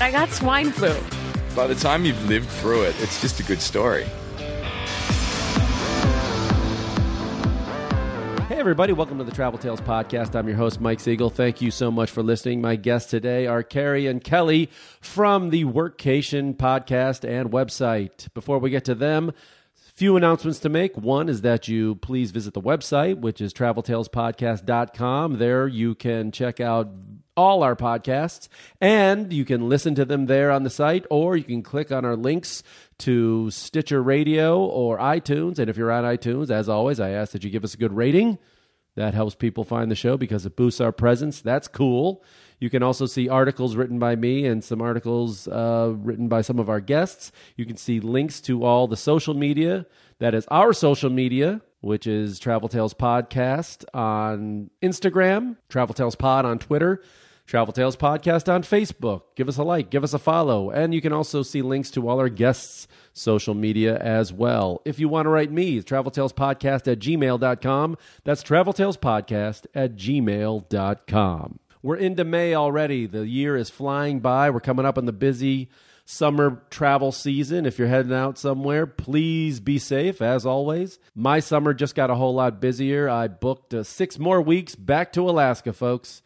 I got swine flu. By the time you've lived through it, it's just a good story. Hey, everybody, welcome to the Travel Tales Podcast. I'm your host, Mike Siegel. Thank you so much for listening. My guests today are Carrie and Kelly from the Workcation podcast and website. Before we get to them, few announcements to make. One is that you please visit the website, which is traveltalespodcast.com. There you can check out all our podcasts and you can listen to them there on the site or you can click on our links to Stitcher Radio or iTunes. And if you're on iTunes, as always, I ask that you give us a good rating. That helps people find the show because it boosts our presence. That's cool. You can also see articles written by me and some articles uh, written by some of our guests. You can see links to all the social media. That is our social media, which is Travel Tales Podcast on Instagram, Travel Tales Pod on Twitter, Travel Tales Podcast on Facebook. Give us a like, give us a follow, and you can also see links to all our guests' social media as well. If you want to write me, it's traveltalespodcast at gmail.com. That's traveltalespodcast at gmail.com. We're into May already. The year is flying by. We're coming up on the busy summer travel season. If you're heading out somewhere, please be safe as always. My summer just got a whole lot busier. I booked uh, six more weeks back to Alaska, folks.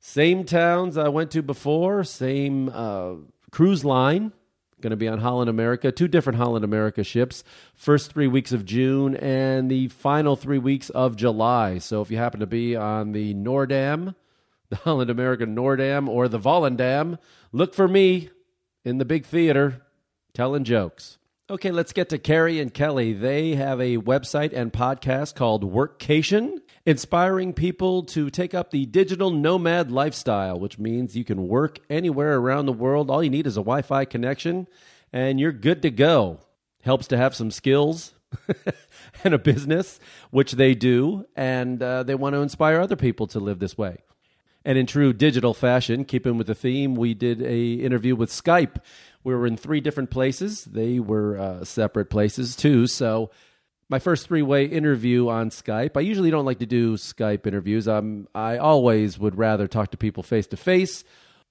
Same towns I went to before, same uh, cruise line. Going to be on Holland America, two different Holland America ships. First three weeks of June and the final three weeks of July. So if you happen to be on the Noordam, the Holland America Noordam, or the Volendam, look for me in the big theater telling jokes. Okay, let's get to Carrie and Kelly. They have a website and podcast called Workcation, inspiring people to take up the digital nomad lifestyle, which means you can work anywhere around the world. All you need is a Wi Fi connection, and you're good to go. Helps to have some skills and a business, which they do, and uh, they want to inspire other people to live this way. And in true digital fashion, keeping with the theme, we did a interview with Skype. We were in three different places. They were uh, separate places too. So my first three-way interview on Skype. I usually don't like to do Skype interviews. I always would rather talk to people face to face.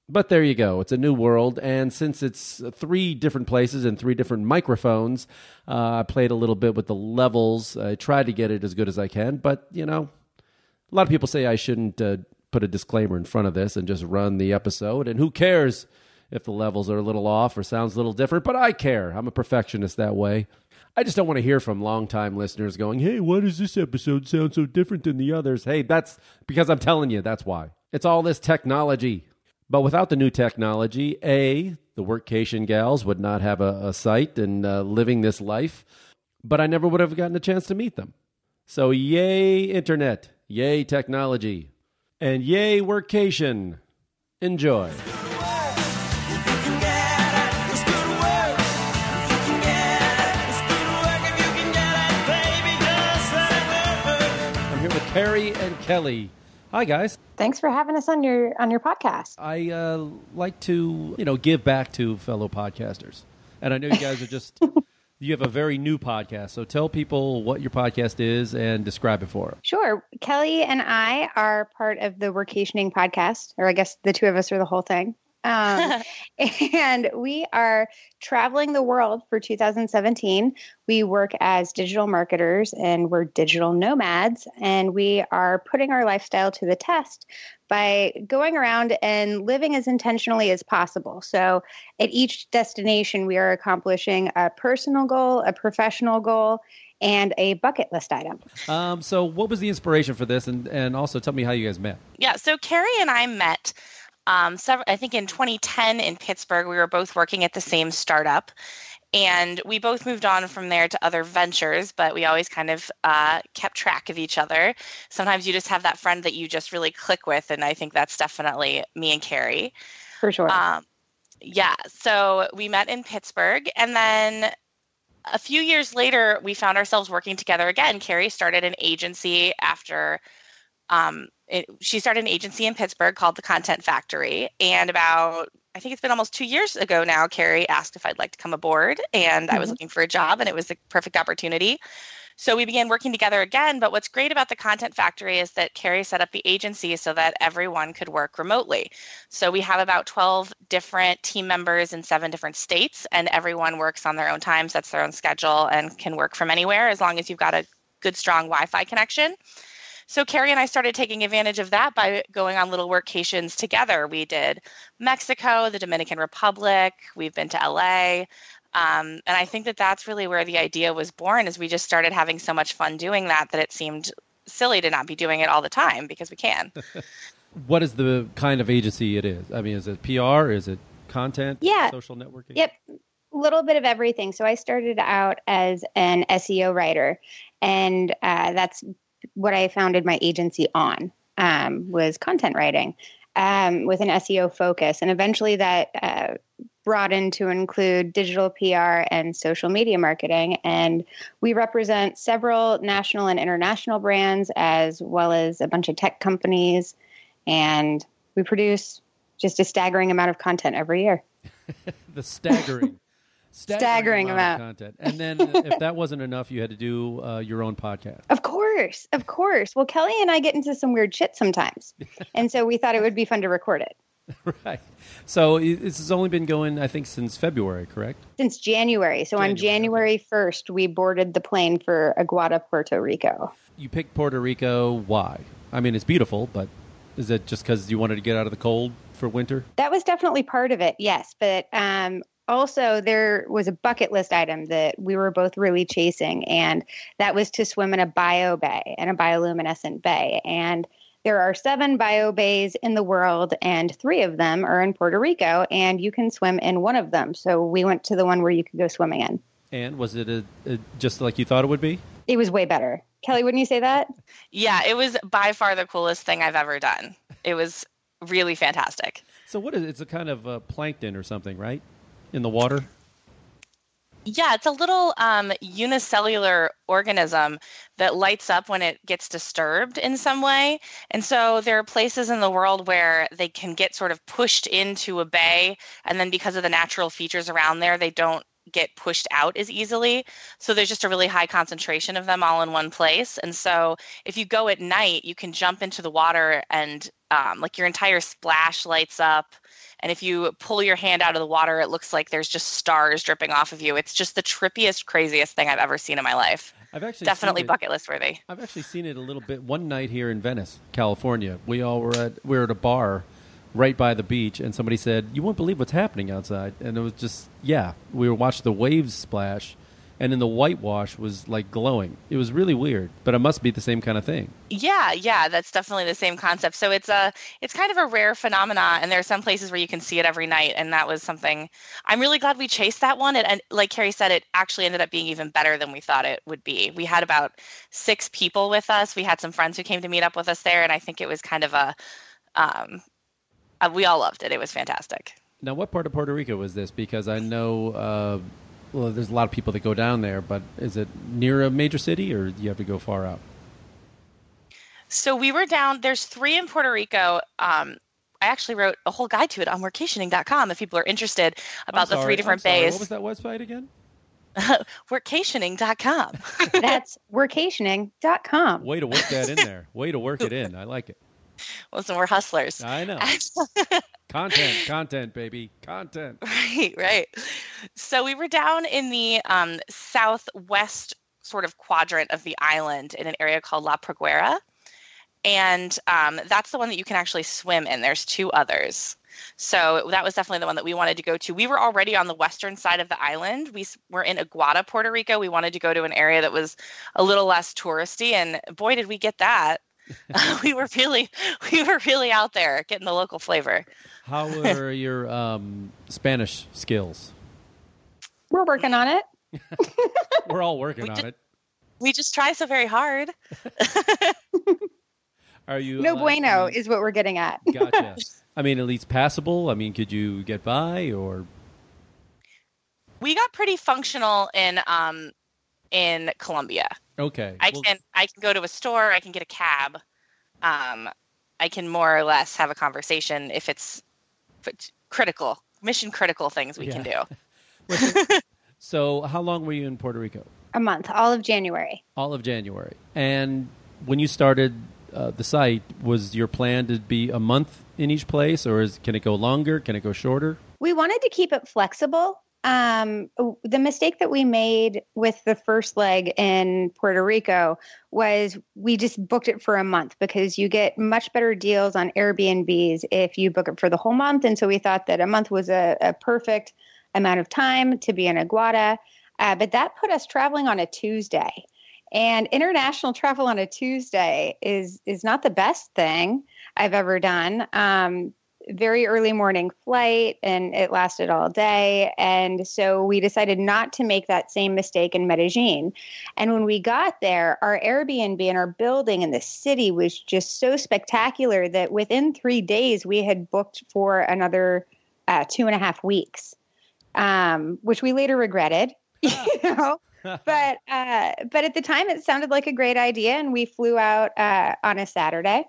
But there you go. It's a new world. And since it's three different places and three different microphones, uh, I played a little bit with the levels. I tried to get it as good as I can. But, you know, a lot of people say I shouldn't uh, put a disclaimer in front of this and just run the episode. And who cares if the levels are a little off or sounds a little different? But I care. I'm a perfectionist that way. I just don't want to hear from longtime listeners going, hey, why does this episode sound so different than the others? Hey, that's because I'm telling you, that's why. It's all this technology. But without the new technology, A, the workcation gals would not have a, a site and uh, living this life, but I never would have gotten a chance to meet them. So, yay, internet, yay, technology, and yay, workcation. Enjoy. I'm here with Carrie and Kelly. Hi, guys. Thanks for having us on your on your podcast. I uh, like to, you know, give back to fellow podcasters. And I know you guys are just, you have a very new podcast. So tell people what your podcast is and describe it for them. Sure. Kelly and I are part of the Workationing podcast, or I guess the two of us are the whole thing. Um, and we are traveling the world for 2017. We work as digital marketers and we're digital nomads, and we are putting our lifestyle to the test by going around and living as intentionally as possible. So, at each destination, we are accomplishing a personal goal, a professional goal, and a bucket list item. Um, so what was the inspiration for this? And, and also tell me how you guys met. Yeah, so Carrie and I met, um, several, I think in 2010 in Pittsburgh. We were both working at the same startup, and we both moved on from there to other ventures. But we always kind of uh, kept track of each other. Sometimes you just have that friend that you just really click with, and I think that's definitely me and Carrie. For sure. Um, Yeah, so we met in Pittsburgh, and then a few years later, we found ourselves working together again. Carrie started an agency after um, it, she started an agency in Pittsburgh called the Content Factory. And about, I think it's been almost two years ago now, Carrie asked if I'd like to come aboard. And mm-hmm. I was mm-hmm. looking for a job, and it was the perfect opportunity. So we began working together again. But what's great about the Content Factory is that Carrie set up the agency so that everyone could work remotely. So we have about 12 different team members in seven different states, and everyone works on their own time, sets their own schedule, and can work from anywhere as long as you've got a good, strong Wi Fi connection. So Carrie and I started taking advantage of that by going on little workations together. We did Mexico, the Dominican Republic, we've been to LA. Um, and I think that that's really where the idea was born is we just started having so much fun doing that that it seemed silly to not be doing it all the time because we can. what is the kind of agency it is? I mean, is it PR? Is it content? Yeah. Social networking? Yep. A little bit of everything. So I started out as an SEO writer, and uh, that's what I founded my agency on um, was content writing um, with an SEO focus, and eventually that uh, broadened to include digital PR and social media marketing. And we represent several national and international brands, as well as a bunch of tech companies, and we produce just a staggering amount of content every year. the staggering staggering, staggering amount, amount. of content. And then if that wasn't enough, you had to do uh, your own podcast. Of course, of course. Well, Kelly and I get into some weird shit sometimes, and so we thought it would be fun to record it. Right. So this has only been going, I think, since February, correct? Since January. So January. on January first, we boarded the plane for Aguada, Puerto Rico. You picked Puerto Rico. Why? I mean, it's beautiful, but is it just because you wanted to get out of the cold for winter? That was definitely part of it, yes. But um, also there was a bucket list item that we were both really chasing and that was to swim in a bio bay and a bioluminescent bay. And there are seven bio bays in the world and three of them are in puerto rico and you can swim in one of them. So we went to the one where you could go swimming in. And was it a, a, just like you thought it would be? It was way better. Kelly wouldn't you say that? Yeah it was by far the coolest thing i've ever done. It was really fantastic. So what is it? it's a kind of uh, plankton or something right in the water? Yeah, it's a little um, unicellular organism that lights up when it gets disturbed in some way. And so there are places in the world where they can get sort of pushed into a bay, and then because of the natural features around there, they don't get pushed out as easily. So there's just a really high concentration of them all in one place. And so if you go at night, you can jump into the water and um, like your entire splash lights up. And if you pull your hand out of the water, it looks like there's just stars dripping off of you. It's just the trippiest, craziest thing I've ever seen in my life. I've actually definitely bucket list worthy. I've actually seen it a little bit one night here in Venice, California. We all were at we were at a bar right by the beach, and somebody said, "You won't believe what's happening outside." And it was just yeah, we were watching the waves splash and then the whitewash was like glowing. It was really weird, but it must be the same kind of thing. Yeah, yeah, that's definitely the same concept. So it's a it's kind of a rare phenomena, and there are some places where you can see it every night, and that was something I'm really glad we chased that one. And like Carrie said, it actually ended up being even better than we thought it would be. We had about six people with us. We had some friends who came to meet up with us there, and I think it was kind of a um, we all loved it. It was fantastic. Now, what part of Puerto Rico was this? Because I know. Uh, well, there's a lot of people that go down there, but is it near a major city or do you have to go far out? So we were down, there's three in Puerto Rico. Um, I actually wrote a whole guide to it on workationing.com if people are interested about the three different bays. What was that website again? workationing.com. That's workationing.com. Way to work that in there. Way to work it in. I like it. Well, listen, we're hustlers. I know. content, content, baby, content. Right, right. So we were down in the um, southwest sort of quadrant of the island in an area called La Parguera. And um, that's the one that you can actually swim in. There's two others. So that was definitely the one that we wanted to go to. We were already on the western side of the island. We were in Aguada, Puerto Rico. We wanted to go to an area that was a little less touristy, and boy, did we get that. we were really we were really out there getting the local flavor. How are your um, Spanish skills? We're working on it. we're all working we on just, it. We just try so very hard. are you no uh, bueno is what we're getting at. gotcha. I mean, at least passable. I mean, could you get by or? We got pretty functional in um, in Colombia. Okay. I Well, can I can go to a store. I can get a cab. Um, I can more or less have a conversation if it's, if it's critical, mission critical things we can do. so, how long were you in Puerto Rico? A month, all of January. All of January. And when you started uh, the site, was your plan to be a month in each place, or is can it go longer? Can it go shorter? We wanted to keep it flexible. Um, the mistake that we made with the first leg in Puerto Rico was we just booked it for a month because you get much better deals on Airbnbs if you book it for the whole month. And so we thought that a month was a, a perfect amount of time to be in Aguada. Uh, but that put us traveling on a Tuesday. And international travel on a Tuesday is is not the best thing I've ever done. Um, very early morning flight and it lasted all day. And so we decided not to make that same mistake in Medellin. And when we got there, our Airbnb and our building in the city was just so spectacular that within three days we had booked for another uh, two and a half weeks, um, which we later regretted. You know, but uh, but at the time it sounded like a great idea, and we flew out uh, on a Saturday.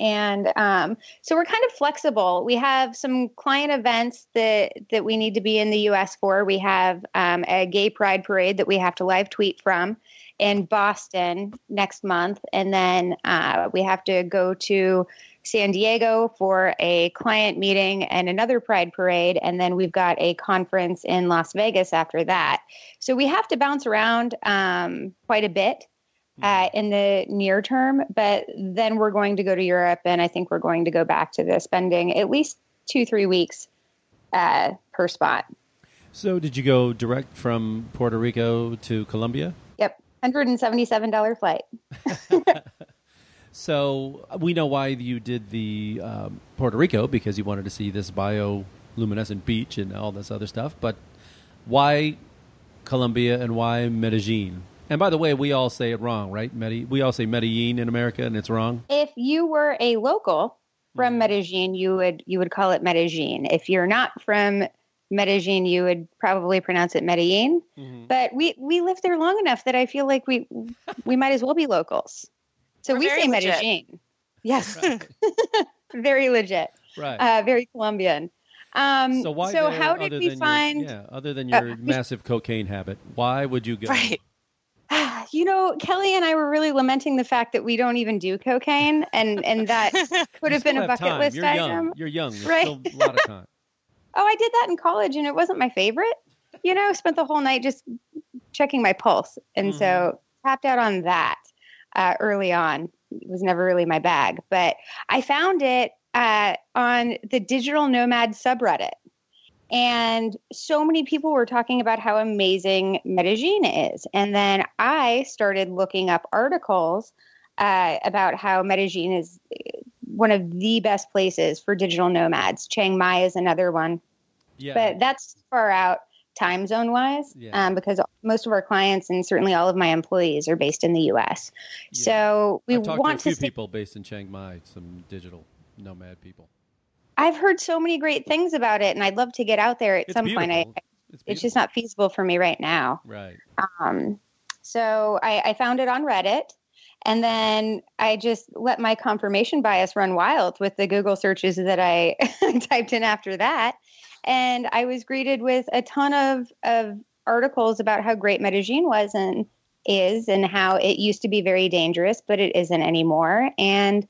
And um, so we're kind of flexible. We have some client events that that we need to be in the U.S. for. We have um, a gay pride parade that we have to live tweet from in Boston next month, and then uh, we have to go to San Diego for a client meeting and another pride parade, and then we've got a conference in Las Vegas after that. So we have to bounce around um, quite a bit uh, in the near term, but then we're going to go to Europe, and I think we're going to go back to the spending at least two, three weeks uh, per spot. So, did you go direct from Puerto Rico to Colombia? Yep, hundred and seventy-seven dollar flight. So we know why you did the um, Puerto Rico because you wanted to see this bioluminescent beach and all this other stuff. But why Colombia and why Medellin? And by the way, we all say it wrong, right? Medi- we all say Medellin in America, and it's wrong. If you were a local from Medellin, you would you would call it Medellin. If you're not from Medellin, you would probably pronounce it Medellin. But we we lived there long enough that I feel like we we might as well be locals. So We're we say legit. Medellin. Yes, very legit, Right. uh, very Colombian. Um, so why? So there, how did other we than find? Your, yeah, other than Uh, your massive cocaine habit, why would you go? Right. You know, Kelly and I were really lamenting the fact that we don't even do cocaine, and and that could have been a bucket time. list You're item. young. You're young. There's Right. still a lot of time. Oh, I did that in college, and it wasn't my favorite. You know, spent the whole night just checking my pulse, and so tapped out on that uh, early on. It was never really my bag, but I found it uh, on the digital nomad subreddit. And so many people were talking about how amazing Medellin is. And then I started looking up articles uh, about how Medellin is uh, one of the best places for digital nomads. Chiang Mai is another one Yeah. but that's far out time zone wise Yeah. um, because most of our clients and certainly all of my employees are based in the us Yeah. so we I've talked want to a few to people based in Chiang Mai, some digital nomad people. I've heard so many great things about it and i'd love to get out there at It's some point I. It's, it's just not feasible for me right now right. um, so I, I found it on reddit and then I just let my confirmation bias run wild with the Google searches that I typed in after that. And I was greeted with a ton of, of articles about how great Medellin was and is, and how it used to be very dangerous, but it isn't anymore. And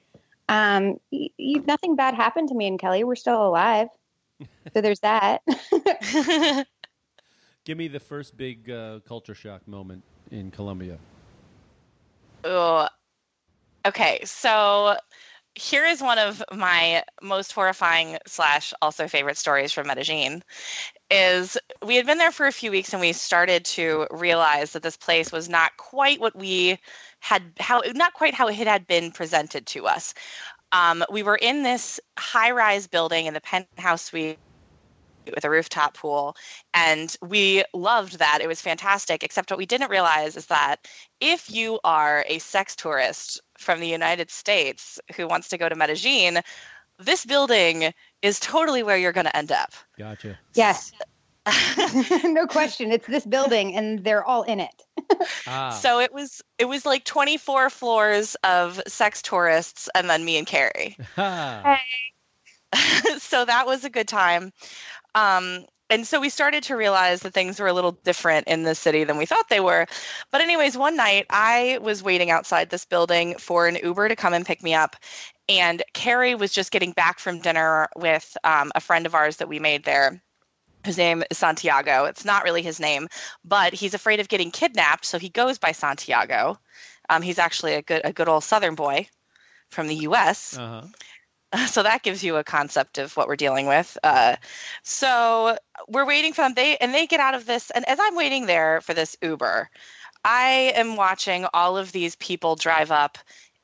um, y- y- nothing bad happened to me and Kelly. We're still alive. So there's that. Give me the first big uh, culture shock moment in Colombia. Oh, Okay, so here is one of my most horrifying slash also favorite stories from Medellin. Is we had been there for a few weeks and we started to realize that this place was not quite what we had how not quite how it had been presented to us. Um, we were in this high-rise building in the penthouse suite with a rooftop pool and we loved that it was fantastic except what we didn't realize is that if you are a sex tourist from the united states who wants to go to medellin this building is totally where you're going to end up. Gotcha. Yes. no question. It's this building and they're all in it. Ah. So it was it was like 24 floors of sex tourists and then me and Carrie. Ha. so that was a good time. Um, and so we started to realize that things were a little different in the city than we thought they were. But, anyways, one night I was waiting outside this building for an Uber to come and pick me up. And Carrie was just getting back from dinner with um, a friend of ours that we made there. His name is Santiago. It's not really his name, but he's afraid of getting kidnapped, so he goes by Santiago. Um, he's actually a good, a good old Southern boy from the U.S Uh-huh. so that gives you a concept of what we're dealing with. Uh, so we're waiting for them. They and they get out of this, and as I'm waiting there for this Uber, I am watching all of these people drive up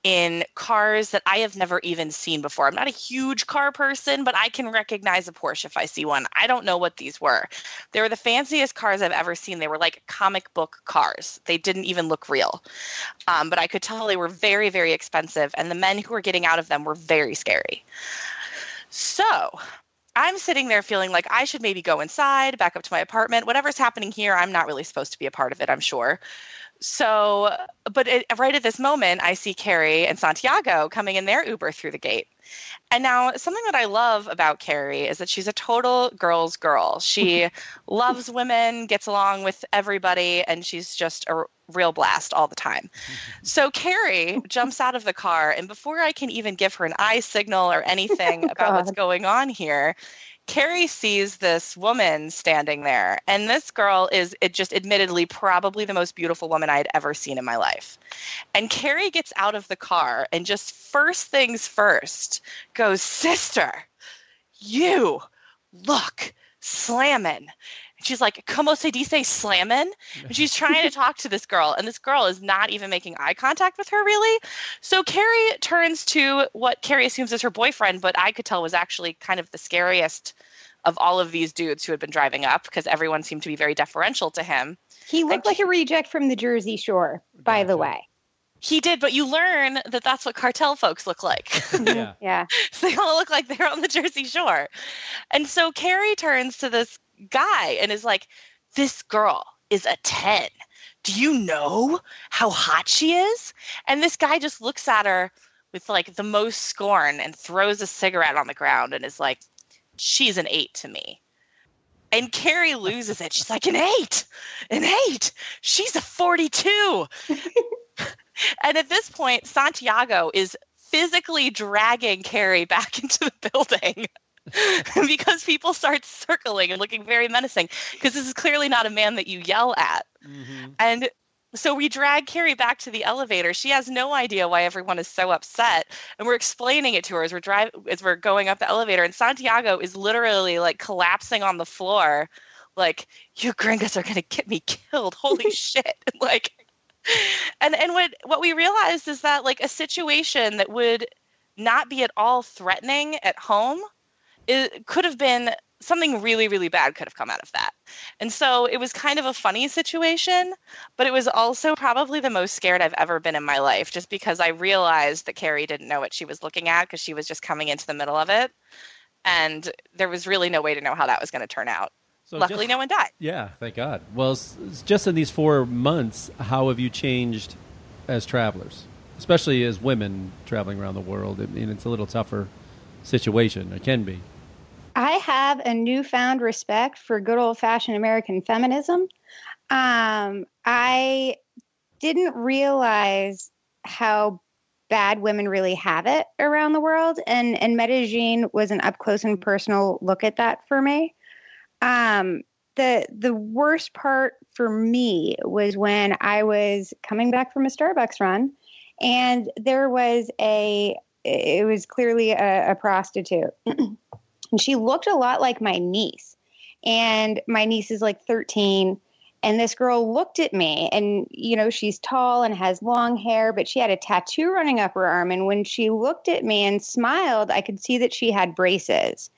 in cars that I have never even seen before. I'm not a huge car person, but I can recognize a Porsche if I see one. I don't know what these were. They were the fanciest cars I've ever seen. They were like comic book cars. They didn't even look real. Um, but I could tell they were very, very expensive, and the men who were getting out of them were very scary. So I'm sitting there feeling like I should maybe go inside, back up to my apartment. Whatever's happening here, I'm not really supposed to be a part of it, I'm sure. So, but it, right at this moment, I see Carrie and Santiago coming in their Uber through the gate. And now, something that I love about Carrie is that she's a total girl's girl. She loves women, gets along with everybody, and she's just a real blast all the time. So, Carrie jumps out of the car, and before I can even give her an eye signal or anything oh, about what's going on here, Carrie sees this woman standing there, and this girl is it just admittedly probably the most beautiful woman I had ever seen in my life. And Carrie gets out of the car and just first things first goes, Sister, you look slamming. And she's like, Como se dice slamming? And she's trying to talk to this girl, and this girl is not even making eye contact with her, really. So Carrie turns to what Carrie assumes is her boyfriend, but I could tell was actually kind of the scariest of all of these dudes who had been driving up because everyone seemed to be very deferential to him. He looked like a reject from the Jersey Shore, by the way. He did, but you learn that that's what cartel folks look like. Mm-hmm. yeah. Yeah. they all look like they're on the Jersey Shore. And so Carrie turns to this guy and is like, This girl is a 10. Do you know how hot she is? And this guy just looks at her with like the most scorn and throws a cigarette on the ground and is like, She's an eight to me. And Carrie loses it. She's like, An eight, an eight. She's a 42. and at this point, Santiago is physically dragging Carrie back into the building because people start circling and looking very menacing because this is clearly not a man that you yell at. Mhm. And so we drag Carrie back to the elevator. She has no idea why everyone is so upset, and we're explaining it to her as we're drive as we're going up the elevator. And Santiago is literally like collapsing on the floor, like "You gringos are gonna get me killed! Holy shit!" like, and and what what we realized is that like a situation that would not be at all threatening at home, it could have been something really really bad could have come out of that. And so it was kind of a funny situation, but it was also probably the most scared I've ever been in my life just because I realized that Carrie didn't know what she was looking at because she was just coming into the middle of it. And there was really no way to know how that was going to turn out. So Luckily, just- no one died. Yeah, thank God. Well, just in these four months, how have you changed as travelers, especially as women traveling around the world? I mean, it's a little tougher situation. It can be. I have a newfound respect for good old fashioned American feminism. Um, I didn't realize how bad women really have it around the world, and and Medellin was an up close and personal look at that for me. Um, the the worst part for me was when I was coming back from a Starbucks run, and there was a it was clearly a, a prostitute. and she looked a lot like my niece. And my niece is like 13 and this girl looked at me and you know she's tall and has long hair but she had a tattoo running up her arm and when she looked at me and smiled i could see that she had braces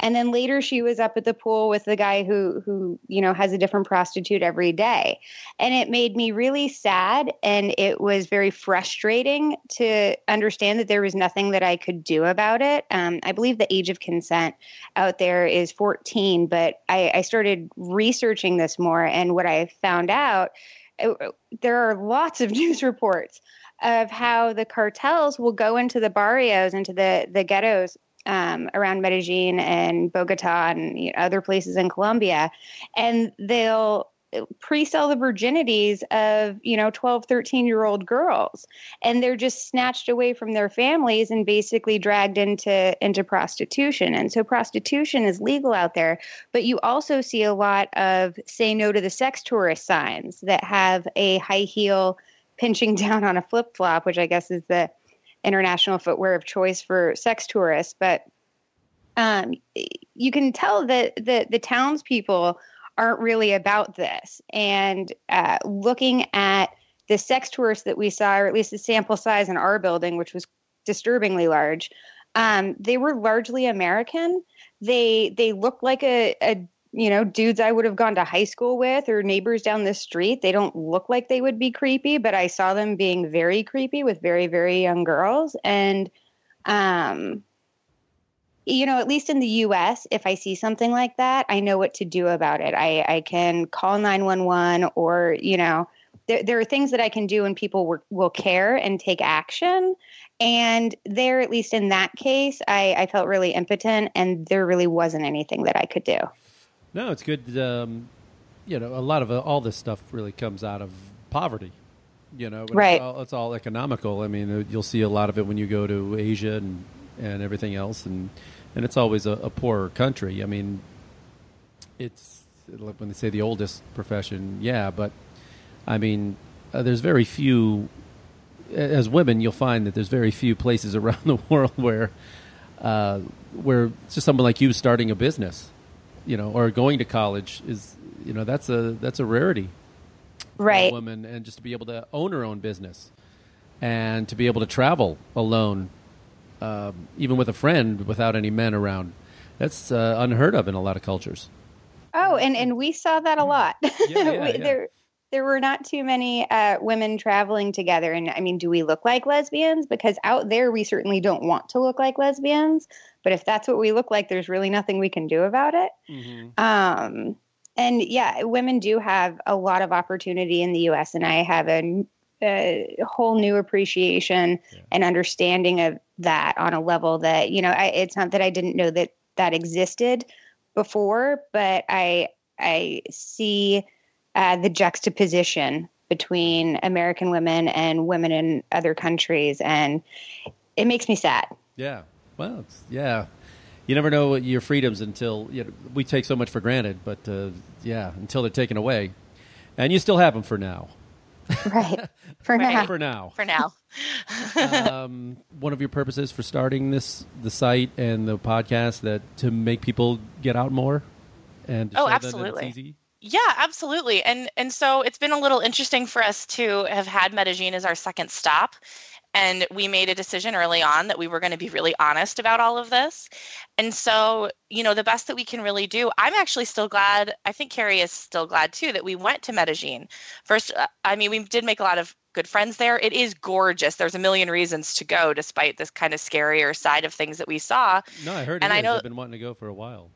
And then later she was up at the pool with the guy who who, you know, has a different prostitute every day. And it made me really sad and it was very frustrating to understand that there was nothing that I could do about it. Um, I believe the age of consent out there is 14, but I, I started researching this more and what I found out uh, there are lots of news reports of how the cartels will go into the barrios, into the the ghettos um, around Medellin and Bogota and you know, other places in Colombia, and they'll pre-sell the virginities of you know 12 13 year old girls. And they're just snatched away from their families and basically dragged into into prostitution. And so prostitution is legal out there but you also see a lot of say no to the sex tourist signs that have a high heel pinching down on a flip flop which i guess is the international footwear of choice for sex tourists but um, you can tell that the the townspeople aren't really about this. And uh, looking at the sex tourists that we saw, or at least the sample size in our building, which was disturbingly large, um, they were largely American. They they looked like a, a you know dudes I would have gone to high school with or neighbors down the street. They don't look like they would be creepy, but I saw them being very creepy with very very young girls and um you know, at least in the US, if I see something like that, I know what to do about it. I, I can call 911 or, you know, there, there are things that I can do and people will, will care and take action. And there, at least in that case, I, I felt really impotent and there really wasn't anything that I could do. No, it's good. Um, you know, a lot of uh, all this stuff really comes out of poverty. You know, right? It's all, it's all economical. I mean, uh, you'll see a lot of it when you go to Asia and and everything else, and and it's always a, a poorer country. I mean, it's when they say the oldest profession, yeah, but I mean, uh, there's very few. As women, you'll find that there's very few places around the world where, uh, where just someone like you starting a business, you know, or going to college is, you know, that's a that's a rarity, right? woman, and just to be able to own her own business, and to be able to travel alone um, even with a friend without any men around. That's uh, unheard of in a lot of cultures. Oh, and, and we saw that a lot. Yeah, yeah, we, yeah. There there were not too many uh, women traveling together. And I mean, do we look like lesbians? Because out there, we certainly don't want to look like lesbians. But if that's what we look like, there's really nothing we can do about it. Mm-hmm. Um, and yeah, women do have a lot of opportunity in the U.S. And I have a, a whole new appreciation Yeah. and understanding of that on a level that you know. I, it's not that I didn't know that that existed before, but I I see uh, the juxtaposition between American women and women in other countries, and it makes me sad. Yeah. Well, it's, yeah. You never know your freedoms until you know, we take so much for granted, but uh, yeah, until they're taken away, and you still have them for now. Right. For Right. now. For now. for now. um, one of your purposes for starting this the site and the podcast that to make people get out more and to Oh, show them that it's absolutely. easy? Yeah, absolutely. And and so it's been a little interesting for us to have had Medellin as our second stop. And we made a decision early on that we were going to be really honest about all of this. And so, you know, the best that we can really do, I'm actually still glad, I think Carrie is still glad too, that we went to Medellin. First, uh, I mean, we did make a lot of good friends there. It is gorgeous. There's a million reasons to go, despite this kind of scarier side of things that we saw. No, I heard And it I is. know- I've been wanting to go for a while.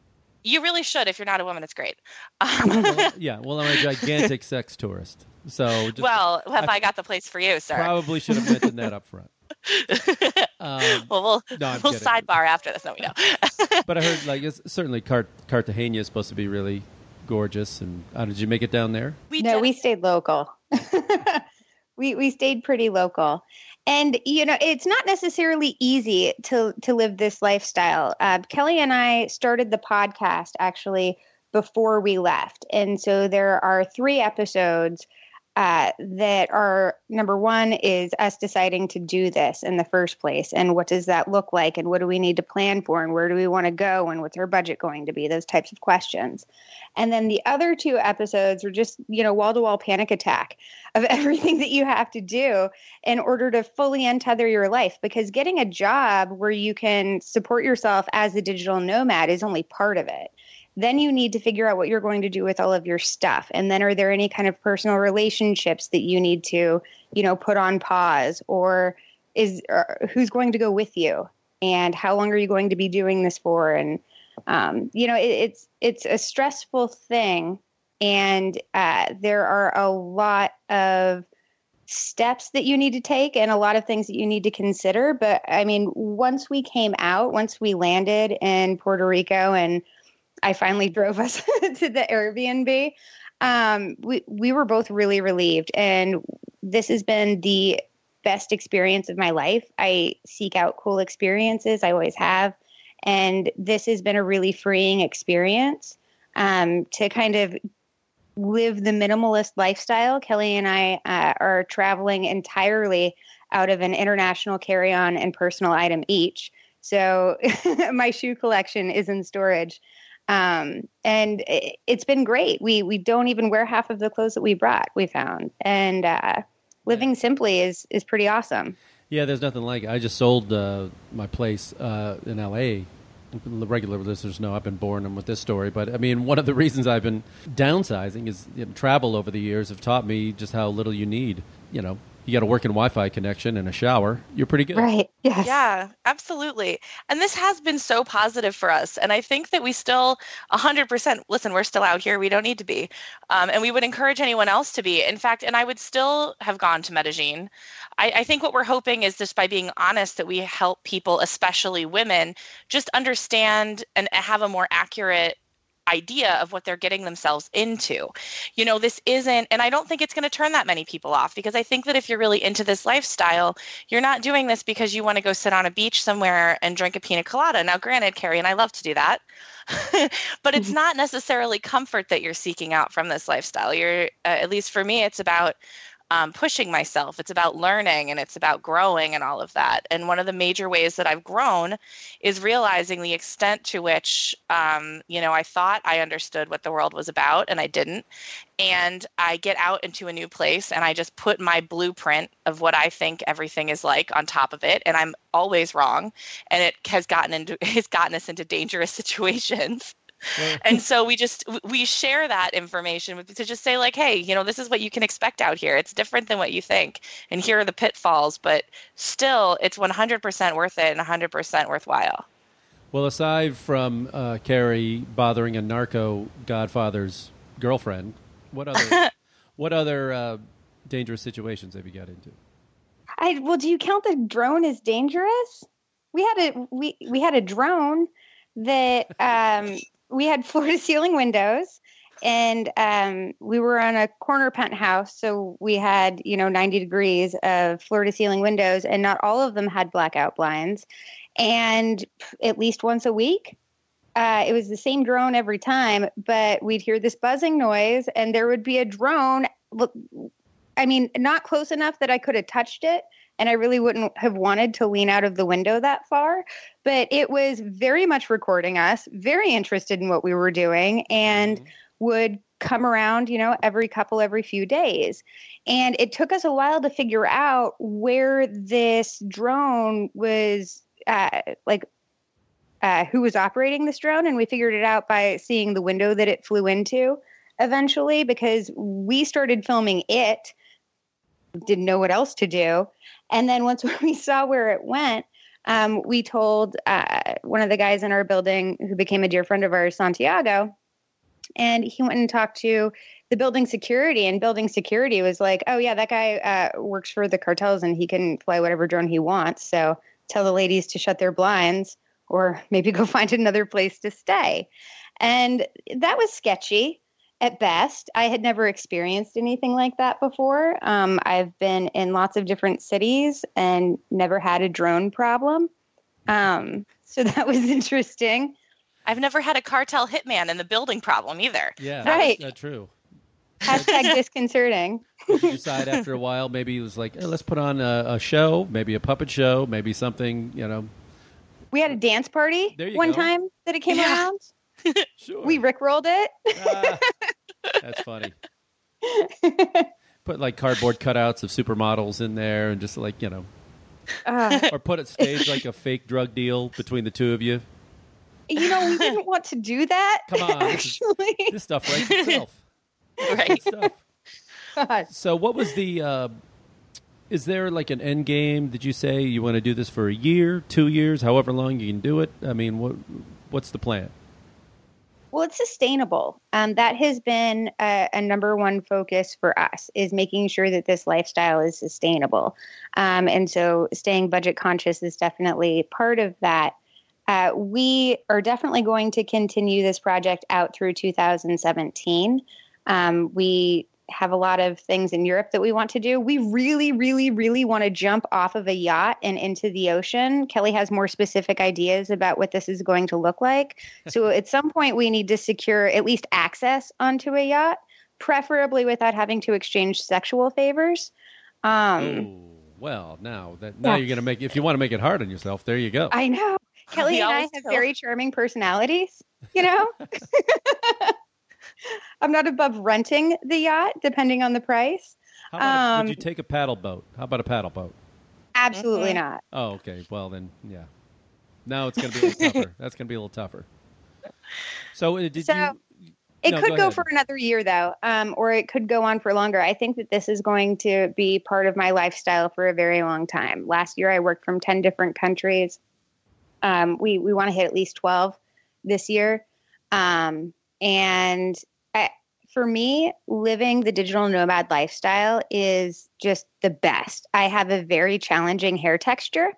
You really should. If you're not a woman, it's great. Um, Well, yeah, well, I'm a gigantic sex tourist, so just well, have I got the place for you, sir? probably should have mentioned that up front. Um, well, we'll No, we'll sidebar after this. No, we know. but I heard like it's, certainly Cart- Cartagena is supposed to be really gorgeous. And uh, did you make it down there? we no, did. we stayed local. we we stayed pretty local, and you know it's not necessarily easy to to live this lifestyle. Uh, Kelly and I started the podcast actually before we left, and so there are three episodes uh, that are number one is us deciding to do this in the first place. And what does that look like? And what do we need to plan for? And where do we want to go? And what's our budget going to be? Those types of questions. And then the other two episodes are just you know wall-to-wall panic attack of everything that you have to do in order to fully untether your life. Because getting a job where you can support yourself as a digital nomad is only part of it then you need to figure out what you're going to do with all of your stuff. And then are there any kind of personal relationships that you need to you know put on pause? Or is who's going to go with you? And how long are you going to be doing this for? And um, you know it, it's it's a stressful thing. And uh, there are a lot of steps that you need to take and a lot of things that you need to consider. But i mean once we came out once we landed in puerto rico and I finally drove us to the Airbnb. Um, we we were both really relieved, and this has been the best experience of my life. I seek out cool experiences. I always have, and this has been a really freeing experience um, to kind of live the minimalist lifestyle. Kelly and I uh, are traveling entirely out of an international carry-on and personal item each. So my shoe collection is in storage. Um, and it, has been great. We we don't even wear half of the clothes that we brought. We found, and uh, living simply is is pretty awesome. Yeah, there's nothing like it. I just sold uh, my place uh, in L.A. The regular listeners know I've been boring them with this story, but I mean, one of the reasons I've been downsizing is you know, travel over the years have taught me just how little you need. You know, you got a working Wi-Fi connection and a shower, you're pretty good. Right. Yes. Yeah, absolutely. And this has been so positive for us. And I think that we still 100%, listen, we're still out here. We don't need to be. Um, and we would encourage anyone else to be. In fact, and I would still have gone to Medellin. I, I think what we're hoping is just by being honest that we help people, especially women, just understand and have a more accurate idea of what they're getting themselves into. You know, this isn't, and I don't think it's going to turn that many people off because I think that if you're really into this lifestyle, you're not doing this because you want to go sit on a beach somewhere and drink a pina colada. Now, granted, Carrie, and I love to do that. but it's mm-hmm. not necessarily comfort that you're seeking out from this lifestyle. You're, uh, at least for me, it's about um, pushing myself. It's about learning and it's about growing and all of that. And one of the major ways that I've grown is realizing the extent to which, um, you know, I thought I understood what the world was about and I didn't. And I get out into a new place and I just put my blueprint of what I think everything is like on top of it. And I'm always wrong. And it has gotten into, it's gotten us into dangerous situations and so we just we share that information to just say like hey you know this is what you can expect out here. It's different than what you think. And here are the pitfalls but still it's 100% worth it and 100% worthwhile. Well aside from uh, carrie bothering a narco godfather's girlfriend what other what other uh, dangerous situations have you got into? I, well do you count the drone as dangerous? We had a we we had a drone that um, we had floor to ceiling windows and um, we were on a corner penthouse so we had you know 90 degrees of floor to ceiling windows and not all of them had blackout blinds. And at least once a week uh, it was the same drone every time but we'd hear this buzzing noise and there would be a drone i mean not close enough that i could have touched it and I really wouldn't have wanted to lean out of the window that far. But it was very much recording us, very interested in what we were doing, and mm-hmm. would come around, you know, every couple, every few days. And it took us a while to figure out where this drone was, uh, like, uh, who was operating this drone. And we figured it out by seeing the window that it flew into eventually because we started filming it didn't know what else to do. And then once we saw where it went, um, we told uh, one of the guys in our building who became a dear friend of ours, Santiago, and he went and talked to the building security. And building security was like, "Oh yeah, that guy uh, works for the cartels, and he can fly whatever drone he wants. So tell the ladies to shut their blinds, or maybe go find another place to stay." And that was sketchy at best. I had never experienced anything like that before. Um, I've been in lots of different cities and never had a drone problem. Um, so that was interesting. I've never had a cartel hitman in the building problem either. Yeah, right. That's true. Hashtag disconcerting. Did you decide after a while? Maybe it was like, eh, let's put on a, a show, maybe a puppet show, maybe something. You know, We had a dance party one go. time that it came Yeah. around. sure. We rickrolled it. Ah, that's funny. Put like cardboard cutouts of supermodels in there, and just like you know, Uh, or put it stage like a fake drug deal between the two of you. you know, we didn't want to do that. Come on, this is- Actually, This stuff writes itself. Right. Stuff. God. So, what was the? Uh, is there like an end game? Did you say you want to do this for a year, two years, however long you can do it? I mean, what what's the plan? Well, it's sustainable. Um, that has been a, a number one focus for us is making sure that this lifestyle is sustainable. Um, and so staying budget conscious is definitely part of that. Uh, we are definitely going to continue this project out through 2017. Um, we have a lot of things in Europe that we want to do. We really, really, really want to jump off of a yacht and into the ocean. Kelly has more specific ideas about what this is going to look like. So at some point, we need to secure at least access onto a yacht, preferably without having to exchange sexual favors. Um, Oh, well, now that now Yeah. you're gonna make. If you want to make it hard on yourself, there you go. I know. Kelly We and I have do. very charming personalities, you know? I'm not above renting the yacht, depending on the price. How about a- would um, you take a paddle boat? How about a paddle boat? Absolutely Mhm. not. Oh, okay. Well, then, yeah. Now it's going to be a little tougher. That's going to be a little tougher. So, uh, did So- you? It No, could go go, for another year, though, um, or it could go on for longer. I think that this is going to be part of my lifestyle for a very long time. Last year, I worked from 10 different countries. Um, we we want to hit at least 12 this year. Um, and I, for me, living the digital nomad lifestyle is just the best. I have a very challenging hair texture.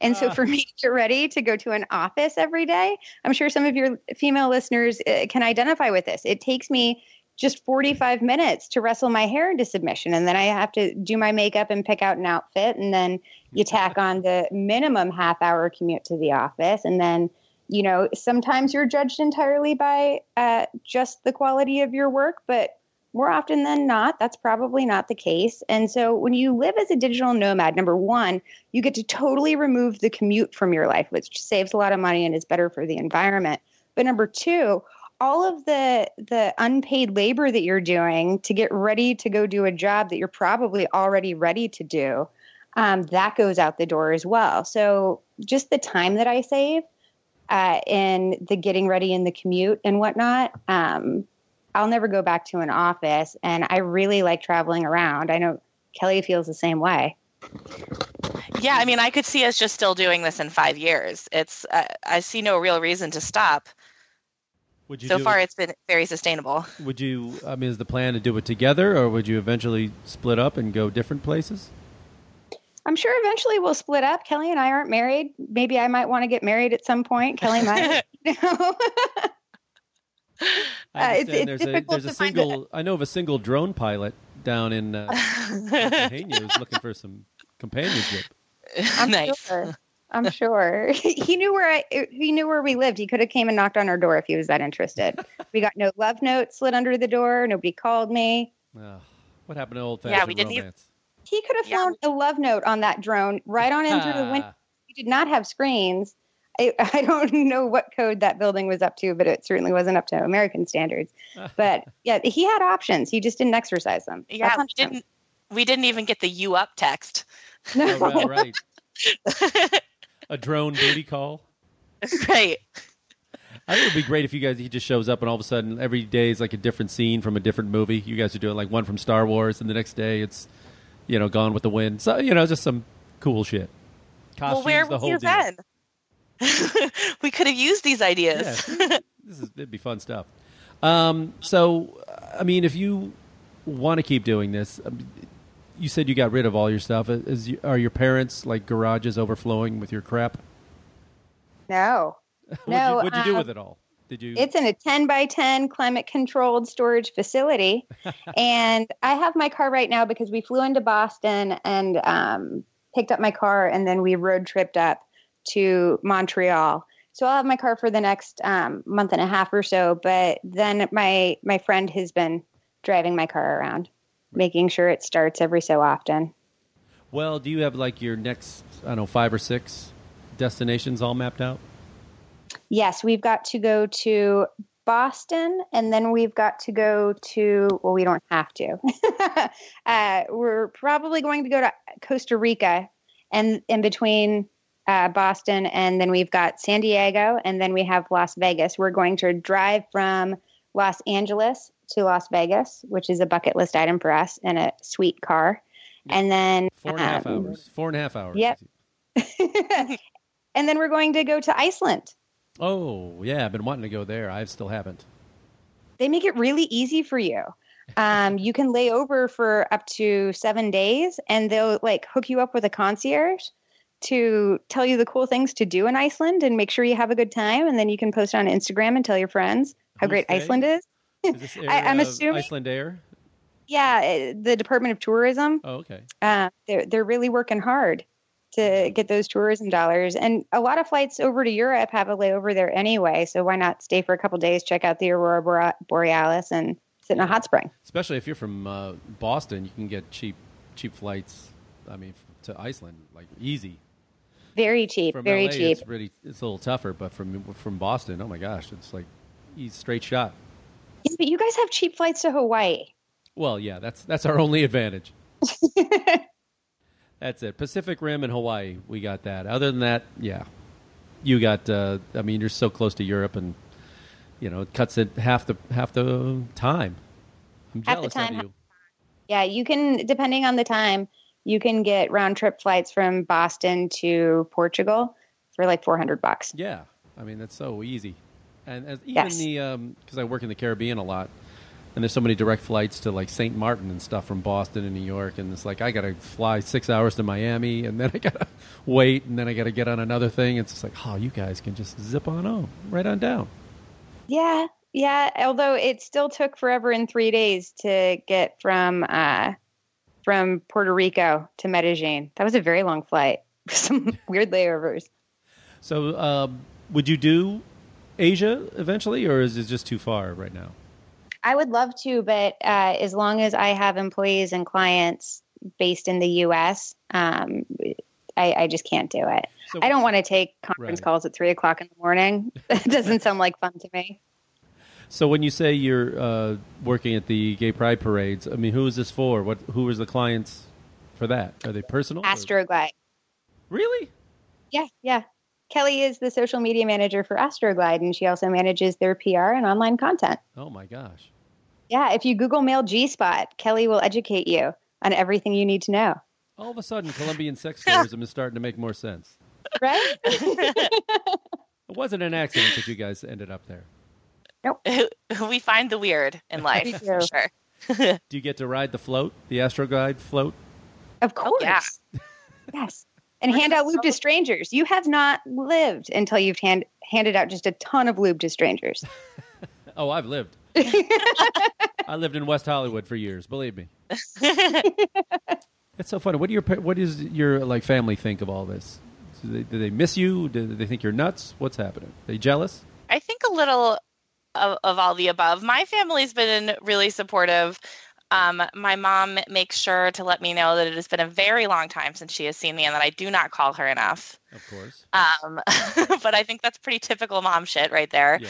And so for me to get ready to go to an office every day, I'm sure some of your female listeners uh, can identify with this. It takes me just 45 minutes to wrestle my hair into submission. And then I have to do my makeup and pick out an outfit. And then you tack on the minimum half hour commute to the office. And then, you know, sometimes you're judged entirely by uh, just the quality of your work, but more often than not, that's probably not the case. And so when you live as a digital nomad, number one, you get to totally remove the commute from your life, which saves a lot of money and is better for the environment. But number two, all of the the unpaid labor that you're doing to get ready to go do a job that you're probably already ready to do, um, that goes out the door as well. So just the time that I save uh, in the getting ready in the commute and whatnot, um, I'll never go back to an office. And I really like traveling around. I know Kelly feels the same way. Yeah, I mean, I could see us just still doing this in five years. It's uh, I see no real reason to stop. Would you So far, It, it's been very sustainable. would you? I mean, is the plan to do it together, or would you eventually split up and go different places? I'm sure eventually we'll split up. Kelly and I aren't married. Maybe I might want to get married at some point. Kelly might. you know? I Uh, it's- understand it's there's a difficult there's a to find a- single. I know of a single drone pilot down in uh, Pennsylvania who's looking for some companionship. I'm nice. sure. I'm sure. he knew where I he knew where we lived. He could have came and knocked on our door if he was that interested. we got no love note slid under the door. Nobody called me. Oh, what happened to old Yeah, fashioned we didn't even- romance? He could have Yeah. found a love note on that drone right on in through the window. He did not have screens. I, I don't know what code that building was up to, but it certainly wasn't up to American standards. But yeah, he had options. He just didn't exercise them. Yeah, we didn't. We didn't even get the "you up" text. No. Oh, right, right. A drone booty call. right. I think it'd be great if you guys he just shows up and all of a sudden every day is like a different scene from a different movie. You guys are doing like one from Star Wars, and the next day it's you know Gone with the Wind. So you know just some cool shit. Costumes, well, where the were you deal. then? we could have used these ideas. see, this is it'd be fun stuff. Um, so I mean, if you want to keep doing this, um, you said you got rid of all your stuff. Is you, are your parents like garages overflowing with your crap? No. what'd No, you, what'd you do um, with it all? Did you? It's in a 10 by 10 climate controlled storage facility. and I have my car right now because we flew into Boston and um, picked up my car and then we road tripped up to Montreal. So I'll have my car for the next um, month and a half or so. But then my my friend has been driving my car around, making sure it starts every so often. Well, do you have like your next, I don't know, five or six destinations all mapped out? Yes, we've got to go to Boston, and then we've got to go to, well, we don't have to. uh, we're probably going to go to Costa Rica, and in between uh, Boston, and then we've got San Diego, and then we have Las Vegas. We're going to drive from Los Angeles to Las Vegas, which is a bucket list item for us in a sweet car. And then Four and a half um, hours. Four and a half hours. Yep. and then we're going to go to Iceland. Oh, yeah. I've been wanting to go there. I still haven't. They make it really easy for you. Um, you can lay over for up to seven days, and they'll like hook you up with a concierge to tell you the cool things to do in Iceland and make sure you have a good time. And then you can post on Instagram and tell your friends how Who's great they? Iceland is. Is I- I'm uh, assuming- Iceland Air? Yeah, eh, the Department of Tourism. Oh, okay. uh, they're they're really working hard to get those tourism dollars. And a lot of flights over to Europe have a layover there anyway. So why not stay for a couple days, check out the Aurora Borealis, and sit in a hot spring? Especially if you're from uh, Boston, you can get cheap cheap flights. I mean, to Iceland, like easy. Very cheap, From very LA, cheap. It's really it's a little tougher, but from from Boston, oh my gosh, it's like easy, straight shot. Yeah, but you guys have cheap flights to Hawaii. Well, yeah, that's that's our only advantage. that's it. Pacific Rim and Hawaii, we got that. Other than that, yeah, you got. Uh, I mean, you're so close to Europe, and you know, it cuts it half the half the time. I'm jealous time, of you. Yeah, you can depending on the time, you can get round trip flights from Boston to Portugal for like four hundred bucks. Yeah, I mean that's so easy, and as, even Yes. the because I work in the Caribbean a lot, and there's so many direct flights to like St. Martin and stuff from Boston and New York, and it's like I gotta fly six hours to Miami, and then I gotta wait, and then I gotta get on another thing. It's just like, oh, you guys can just zip on home, right on down. Yeah, yeah. Although it still took forever in three days to get from uh, from Puerto Rico to Medellin. That was a very long flight. Some weird layovers. So, um, would you do Asia eventually, or is it just too far right now? I would love to, but uh, as long as I have employees and clients based in the U.S., um, I, I just can't do it. So- I don't want to take conference Right. calls at three o'clock in the morning. That doesn't sound like fun to me. So when you say you're uh, working at the gay pride parades, I mean, who is this for? What? Who is the clients for that? Are they personal? or- Astroglide. Really? Yeah, yeah. Kelly is the social media manager for Astroglide, and she also manages their PR and online content. Oh my gosh. Yeah, if you Google male G spot, Kelly will educate you on everything you need to know. All of a sudden, Colombian sex tourism is starting to make more sense. Right? It wasn't an accident that you guys ended up there. Nope. We find the weird in life We for do. sure. Do you get to ride the float, the Astroglide float? of course. Oh, yeah. Yes. And hand out lube to strangers. You have not lived until you've hand, handed out just a ton of lube to strangers. Oh, I've lived. I lived in West Hollywood for years. Believe me. It's so funny. What do your pa- what is your like family think of all this? Do they, do they miss you? Do they think you're nuts? What's happening? Are they jealous? I think a little of, of all the above. My family's been really supportive. Um, my mom makes sure to let me know that it has been a very long time since she has seen me and that I do not call her enough. Of course. Um, but I think that's pretty typical mom shit right there. Yeah.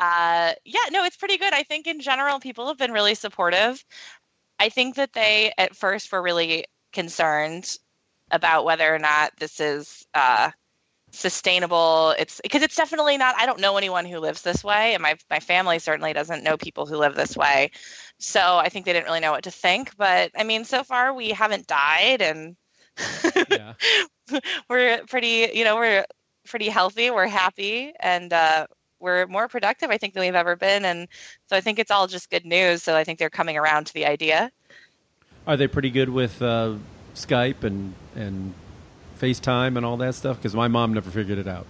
Uh, yeah, no, it's pretty good. I think in general, people have been really supportive. I think that they at first were really concerned about whether or not this is uh, sustainable. It's because it's definitely not. I don't know anyone who lives this way, and my my family certainly doesn't know people who live this way. So I think they didn't really know what to think. But I mean, so far we haven't died, and Yeah. we're pretty. You know, we're pretty healthy. We're happy, and uh, we're more productive, I think, than we've ever been. And so I think it's all just good news. So I think they're coming around to the idea. Are they pretty good with uh, Skype and and FaceTime and all that stuff? Because my mom never figured it out.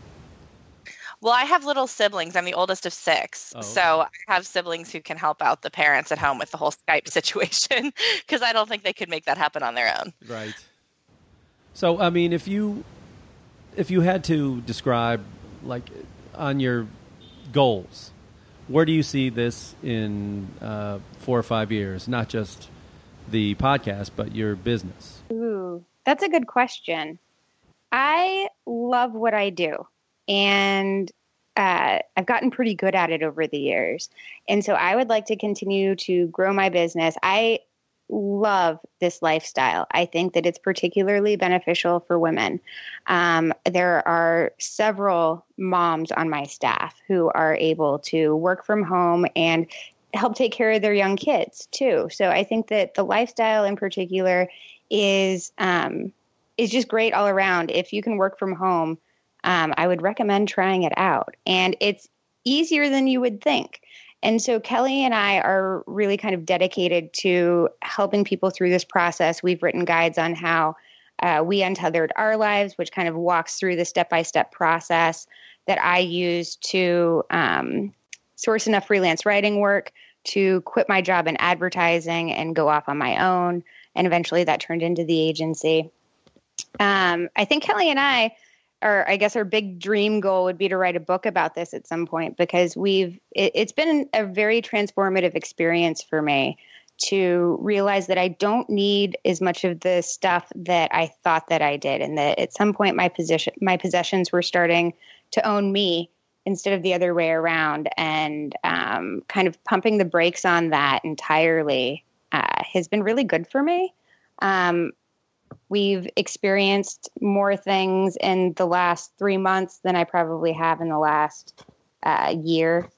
Well, I have little siblings. I'm the oldest of six. Oh, So I have siblings who can help out the parents at home with the whole Skype situation because I don't think they could make that happen on their own. Right. So I mean, if you if you had to describe like on your goals, where do you see this in uh, four or five years? Not just the podcast, but your business. Ooh, that's a good question. I love what I do, and uh, I've gotten pretty good at it over the years. And so I would like to continue to grow my business. I love this lifestyle. I think that it's particularly beneficial for women. Um, there are several moms on my staff who are able to work from home and help take care of their young kids too. So I think that the lifestyle in particular is um, is just great all around. If you can work from home, um, I would recommend trying it out. And it's easier than you would think. And so Kelly and I are really kind of dedicated to helping people through this process. We've written guides on how uh, we untethered our lives, which kind of walks through the step by step process that I use to um, source enough freelance writing work to quit my job in advertising and go off on my own. And eventually that turned into the agency. Um, I think Kelly and I, or I guess our big dream goal would be to write a book about this at some point because we've, it, it's been a very transformative experience for me to realize that I don't need as much of the stuff that I thought that I did, and that at some point my position, my possessions were starting to own me instead of the other way around, and um, kind of pumping the brakes on that entirely uh, has been really good for me. Um, we've experienced more things in the last three months than I probably have in the last uh, year.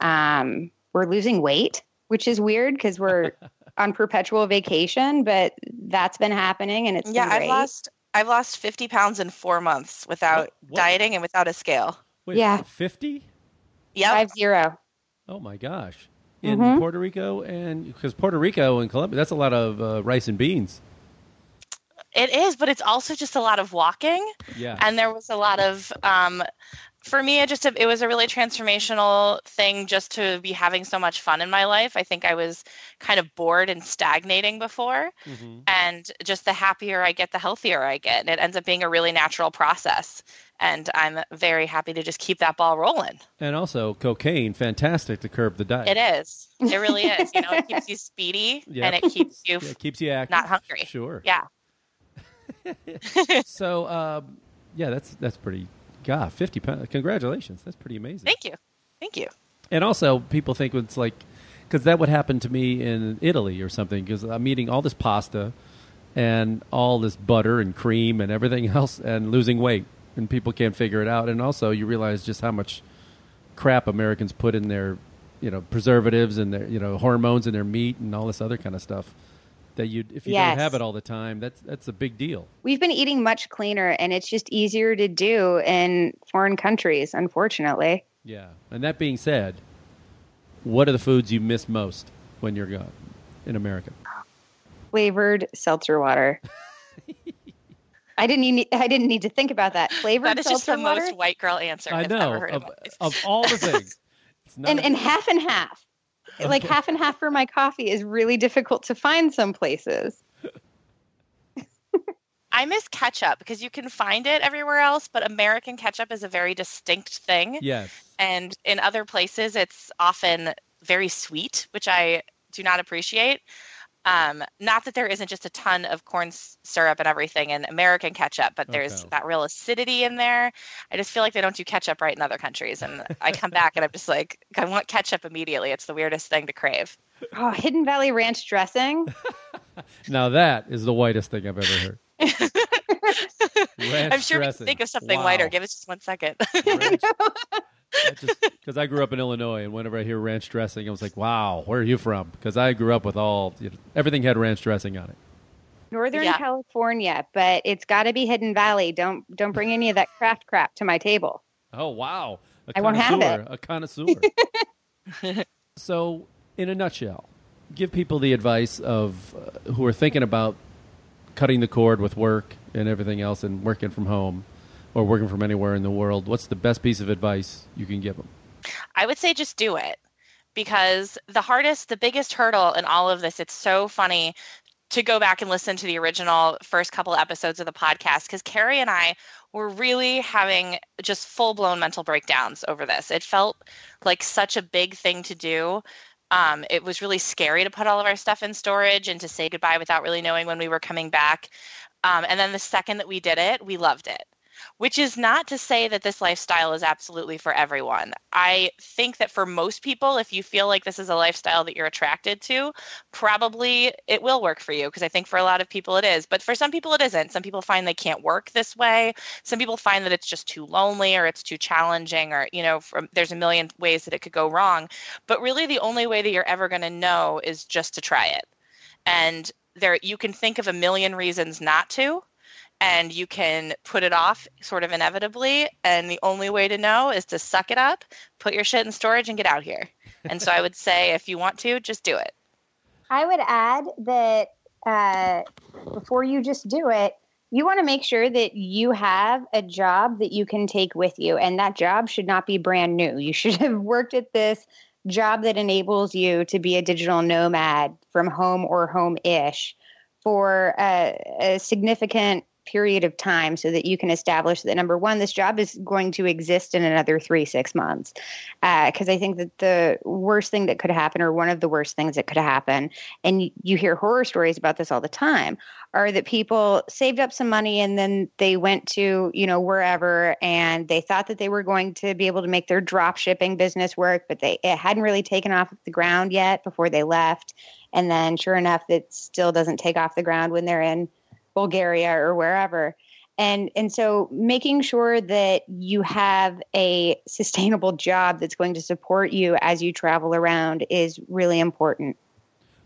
Um, we're losing weight, which is weird because we're on perpetual vacation, but that's been happening and it's yeah. been I've lost I've lost 50 pounds in four months without What- what? dieting and without a scale. Wait, Yeah. 50? Yep. five zero. Oh my gosh. In Mhm. Puerto Rico and because Puerto Rico and Colombia, that's a lot of uh, rice and beans. It is, but it's also just a lot of walking. Yeah. and there was a lot of um, for me it just it was a really transformational thing just to be having so much fun in my life i think i was kind of bored and stagnating before Mhm. and just the happier i get the healthier i get and it ends up being a really natural process and i'm very happy to just keep that ball rolling And also cocaine, fantastic to curb the diet. it is it really is you know it keeps you speedy Yep. and it keeps you Yeah, it keeps you active. not hungry. Sure. yeah So, um, yeah, that's that's pretty. God, fifty pounds. Congratulations. That's pretty amazing. thank you thank you And also, people think it's like because that would happen to me in Italy or something. Because I'm eating all this pasta and all this butter and cream and everything else, and losing weight, and people can't figure it out. And also, you realize just how much crap Americans put in their, you know, preservatives and their, you know, hormones in their meat and all this other kind of stuff. That you, if you Yes. don't have it all the time, that's that's a big deal. We've been eating much cleaner and it's just easier to do in foreign countries, unfortunately. Yeah. And that being said, what are the foods you miss most when you're gone in America? Flavored seltzer water. I didn't need I didn't need to think about that. Flavored that is just seltzer the water most white girl answer I I've know ever heard of, in of all the things. It's not and a- and half and half. Like half and half for my coffee is really difficult to find some places. I miss ketchup because you can find it everywhere else, but American ketchup is a very distinct thing. yes. And in other places, it's often very sweet, which I do not appreciate. Um, not that there isn't just a ton of corn syrup and everything in American ketchup, but there's Okay. that real acidity in there. I just feel like they don't do ketchup right in other countries. And I come back and I'm just like, I want ketchup immediately. It's the weirdest thing to crave. Oh, Hidden Valley Ranch dressing. Now that is the whitest thing I've ever heard. Ranch I'm sure we can think of something Wow. whiter. Give us just one second. Because I grew up in Illinois, and whenever I hear ranch dressing, I was like, "Wow, where are you from?" Because I grew up with all you know, everything had ranch dressing on it. Northern Yeah. California, but it's got to be Hidden Valley. Don't don't bring any of that craft crap to my table. Oh wow, a I won't have it. A connoisseur. so, in a nutshell, give people the advice of uh, who are thinking about cutting the cord with work and everything else, and working from home or working from anywhere in the world. What's the best piece of advice you can give them? I would say just do it because the hardest, the biggest hurdle in all of this, it's so funny to go back and listen to the original first couple episodes of the podcast because Kari and I were really having just full blown mental breakdowns over this. It felt like such a big thing to do. Um, it was really scary to put all of our stuff in storage and to say goodbye without really knowing when we were coming back. Um, and then the second that we did it, we loved it which is not to say that this lifestyle is absolutely for everyone. I think that for most people, if you feel like this is a lifestyle that you're attracted to, probably it will work for you because I think for a lot of people it is. But for some people it isn't. Some people find they can't work this way. Some people find that it's just too lonely or it's too challenging or, you know, from, there's a million ways that it could go wrong. But really, the only way that you're ever going to know is just to try it. And there, you can think of a million reasons not to and you can put it off sort of inevitably. And the only way to know is to suck it up, put your shit in storage, and get out here. And so I would say if you want to, just do it. I would add that uh, before you just do it, you want to make sure that you have a job that you can take with you. And that job should not be brand new. You should have worked at this job that enables you to be a digital nomad from home or home ish for a, a significant period of time so that you can establish that number one, this job is going to exist in another three, six months. Because uh, I think that the worst thing that could happen, or one of the worst things that could happen, and you hear horror stories about this all the time, are that people saved up some money and then they went to, you know, wherever and they thought that they were going to be able to make their drop shipping business work, but they it hadn't really taken off the ground yet before they left. And then sure enough, it still doesn't take off the ground when they're in Bulgaria or wherever. And, and so making sure that you have a sustainable job that's going to support you as you travel around is really important.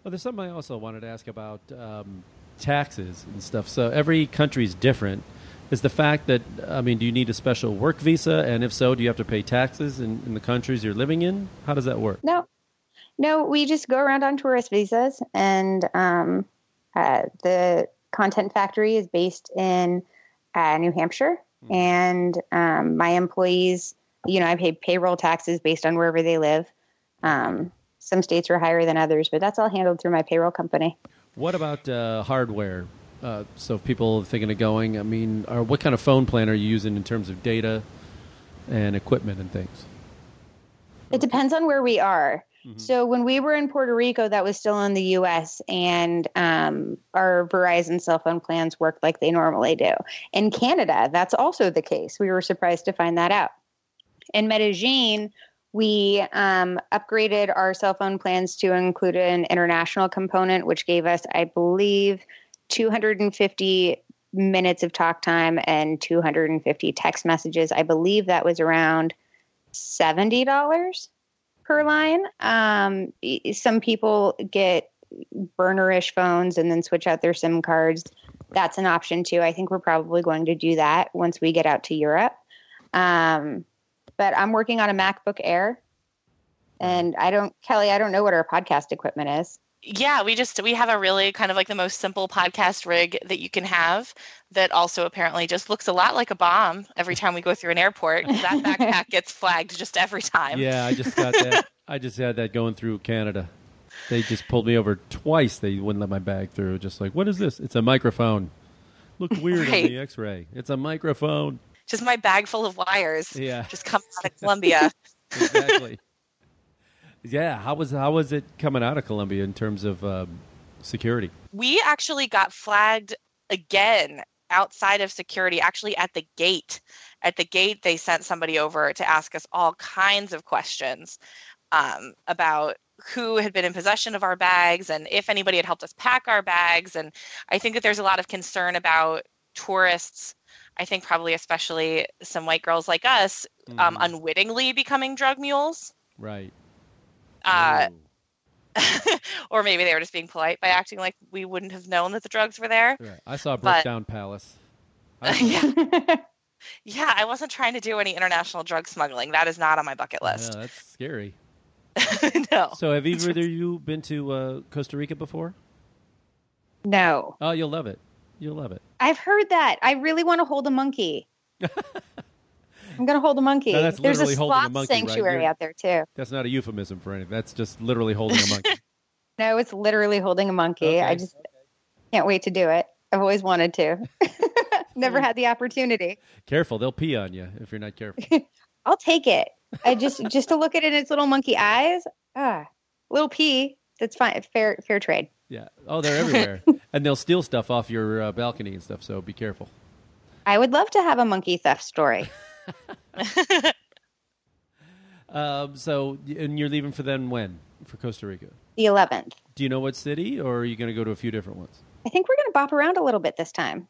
Well, there's something I also wanted to ask about um, taxes and stuff. So every country is different. Is the fact that, I mean, do you need a special work visa? And if so, do you have to pay taxes in, in the countries you're living in? How does that work? No, no, we just go around on tourist visas, and um, uh, the Content Factory is based in uh, New Hampshire, mm-hmm. and um, my employees, you know, I pay payroll taxes based on wherever they live. Um, some states are higher than others, but that's all handled through my payroll company. What about uh, hardware? Uh, so, if people are thinking of going, I mean, are, what kind of phone plan are you using in terms of data and equipment and things? It depends on where we are. Mm-hmm. So when we were in Puerto Rico, that was still in the U.S., and um, our Verizon cell phone plans worked like they normally do. In Canada, that's also the case. We were surprised to find that out. In Medellin, we um, upgraded our cell phone plans to include an international component, which gave us, I believe, 250 minutes of talk time and 250 text messages. I believe that was around $70 per line. Um, some people get burnerish phones and then switch out their SIM cards. That's an option too. I think we're probably going to do that once we get out to Europe. Um, but I'm working on a MacBook Air, and I don't, Kelly, I don't know what our podcast equipment is yeah we just we have a really kind of like the most simple podcast rig that you can have that also apparently just looks a lot like a bomb every time we go through an airport. That backpack gets flagged just every time. Yeah i just got that. I just had that going through canada. They just pulled me over twice. They wouldn't let my bag through. Just like what is this? It's a microphone. Looked weird right. on the x-ray. It's a microphone. Just my bag full of wires yeah. just coming out of colombia exactly yeah, how was how was it coming out of Colombia in terms of um, security? We actually got flagged again outside of security, actually at the gate. At the gate, they sent somebody over to ask us all kinds of questions um, about who had been in possession of our bags and if anybody had helped us pack our bags. And I think that there's a lot of concern about tourists. I think probably especially some white girls like us mm. um, unwittingly becoming drug mules. Right. Uh, or maybe they were just being polite by acting like we wouldn't have known that the drugs were there. Right. I saw a Brokedown Palace. yeah. yeah, I wasn't trying to do any international drug smuggling. That is not on my bucket list. Yeah, that's scary. no. So, have either of you been to uh, Costa Rica before? No. Oh, you'll love it. You'll love it. I've heard that. I really want to hold a monkey. I'm going to hold a monkey. No, that's There's literally a holding sloth a monkey, sanctuary right? out there too. That's not a euphemism for anything. That's just literally holding a monkey. no, it's literally holding a monkey. Okay. I just Can't wait to do it. I've always wanted to. Never had the opportunity. Careful, they'll pee on you if you're not careful. I'll take it. I just just to look at it in its little monkey eyes. Ah, little pee. That's fine. Fair fair trade. yeah. Oh, they're everywhere, and they'll steal stuff off your uh, balcony and stuff. So be careful. I would love to have a monkey theft story. Um, so, and you're leaving for then when for Costa Rica? The 11th. Do you know what city, or are you going to go to a few different ones? I think we're going to bop around a little bit this time.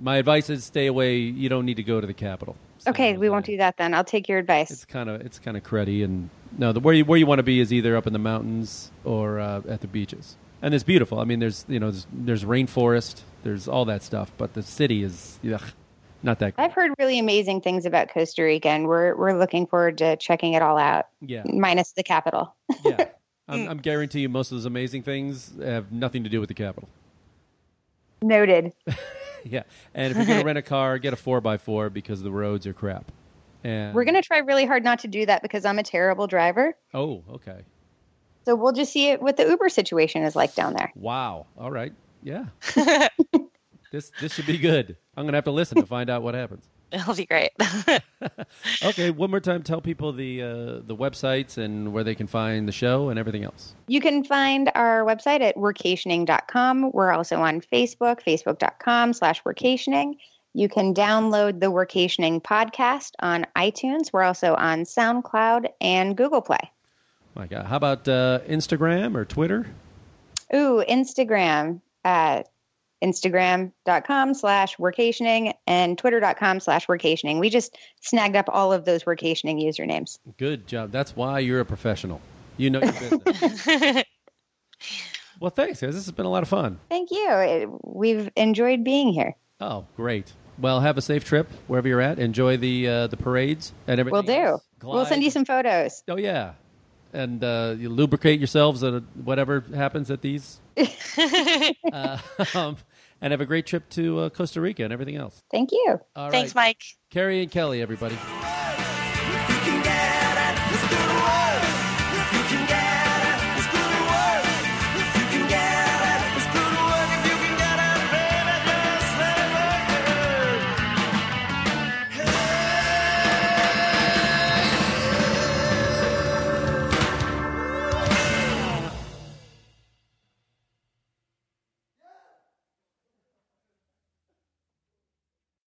My advice is stay away. You don't need to go to the capital. So, Okay, we won't uh, do that then. I'll take your advice. It's kind of it's kind of cruddy, and no, the where you where you want to be is either up in the mountains or uh, at the beaches, and it's beautiful. I mean, there's you know there's, there's rainforest, there's all that stuff, but the city is ugh, not that. Great. I've heard really amazing things about Costa Rica, and we're we're looking forward to checking it all out. Yeah, Minus the capital. yeah. I'm, I'm guarantee you most of those amazing things have nothing to do with the capital. Noted. Yeah, and if you're going to rent a car, get a four x four because the roads are crap. And We're going to try really hard not to do that because I'm a terrible driver. Oh, okay. So we'll just see what the Uber situation is like down there. Wow. All right. Yeah. This this should be good. I'm gonna have to listen to find out what happens. It'll be great. Okay, one more time. Tell people the uh, the websites and where they can find the show and everything else. You can find our website at workationing.com. We're also on Facebook, facebook.com slash workationing. You can download the Workationing podcast on iTunes. We're also on SoundCloud and Google Play. My God, how about uh, Instagram or Twitter? Ooh, Instagram at instagram.com slash workationing and twitter.com slash workationing. We just snagged up all of those workationing usernames. Good job. That's why you're a professional. You know your business. well, thanks, guys. This has been a lot of fun. Thank you. It- We've enjoyed being here. Oh, great. Well, have a safe trip wherever you're at. Enjoy the uh, the parades and everything. We'll do. We'll send you some photos. Oh yeah, and uh, you lubricate yourselves at whatever happens at these. uh, um, and have a great trip to uh, Costa Rica and everything else. Thank you. All Thanks, right. Mike. Kari and Kelly, everybody.